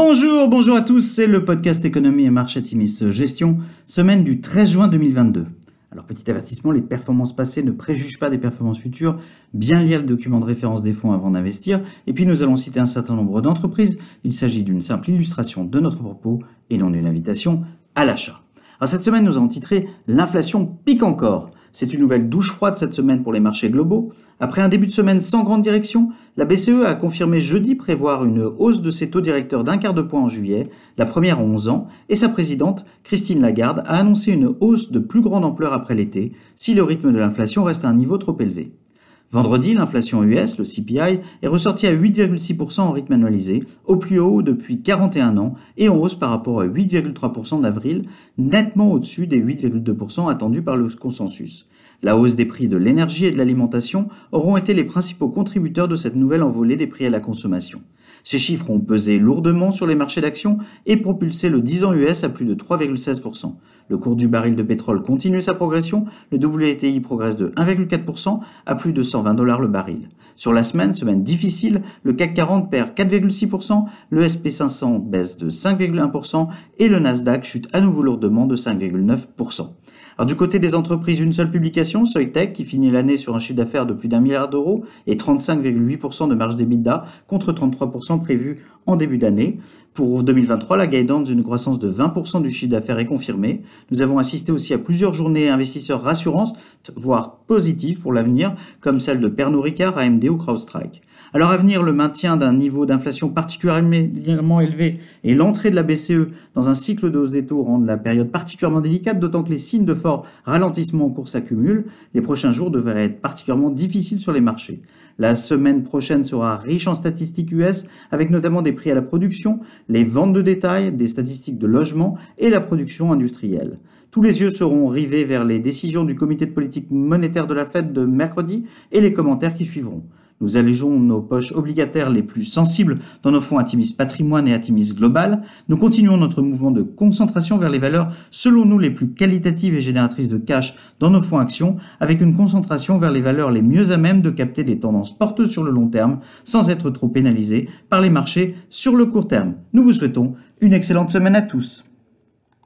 Bonjour, bonjour à tous, c'est le podcast Économie et Marché Timis Gestion, semaine du 13 juin 2022. Alors petit avertissement, les performances passées ne préjugent pas des performances futures, bien lire le document de référence des fonds avant d'investir, et puis nous allons citer un certain nombre d'entreprises, il s'agit d'une simple illustration de notre propos et non d'une invitation à l'achat. Alors cette semaine nous avons titré L'inflation pique encore. C'est une nouvelle douche froide cette semaine pour les marchés globaux. Après un début de semaine sans grande direction, la BCE a confirmé jeudi prévoir une hausse de ses taux directeurs d'un quart de point en juillet, la première en 11 ans, et sa présidente, Christine Lagarde, a annoncé une hausse de plus grande ampleur après l'été, si le rythme de l'inflation reste à un niveau trop élevé. Vendredi, l'inflation US, le CPI, est ressorti à 8,6% en rythme annualisé, au plus haut depuis 41 ans et en hausse par rapport à 8,3% d'avril, nettement au-dessus des 8,2% attendus par le consensus. La hausse des prix de l'énergie et de l'alimentation auront été les principaux contributeurs de cette nouvelle envolée des prix à la consommation. Ces chiffres ont pesé lourdement sur les marchés d'actions et propulsé le 10 ans US à plus de 3,16%. Le cours du baril de pétrole continue sa progression, le WTI progresse de 1,4% à plus de 120 dollars le baril. Sur la semaine, semaine difficile, le CAC 40 perd 4,6%, le SP500 baisse de 5,1% et le Nasdaq chute à nouveau lourdement de 5,9%. Alors du côté des entreprises, une seule publication, Soitec, qui finit l'année sur un chiffre d'affaires de plus d'un milliard d'euros et 35,8% de marge d'EBITDA contre 33% prévu en début d'année. Pour 2023, la guidance d'une croissance de 20% du chiffre d'affaires est confirmée. Nous avons assisté aussi à plusieurs journées investisseurs rassurantes, voire positives pour l'avenir, comme celle de Pernod Ricard, AMD ou CrowdStrike. Alors à venir, le maintien d'un niveau d'inflation particulièrement élevé et l'entrée de la BCE dans un cycle de hausse des taux rendent la période particulièrement délicate, d'autant que les signes de ralentissement en cours s'accumulent. Les prochains jours devraient être particulièrement difficiles sur les marchés. La semaine prochaine sera riche en statistiques US, avec notamment des prix à la production, les ventes de détail, des statistiques de logement et la production industrielle. Tous les yeux seront rivés vers les décisions du comité de politique monétaire de la Fed de mercredi et les commentaires qui suivront. Nous allégeons nos poches obligataires les plus sensibles dans nos fonds Atimis Patrimoine et Atimis Global. Nous continuons notre mouvement de concentration vers les valeurs selon nous les plus qualitatives et génératrices de cash dans nos fonds actions, avec une concentration vers les valeurs les mieux à même de capter des tendances porteuses sur le long terme sans être trop pénalisés par les marchés sur le court terme. Nous vous souhaitons une excellente semaine à tous.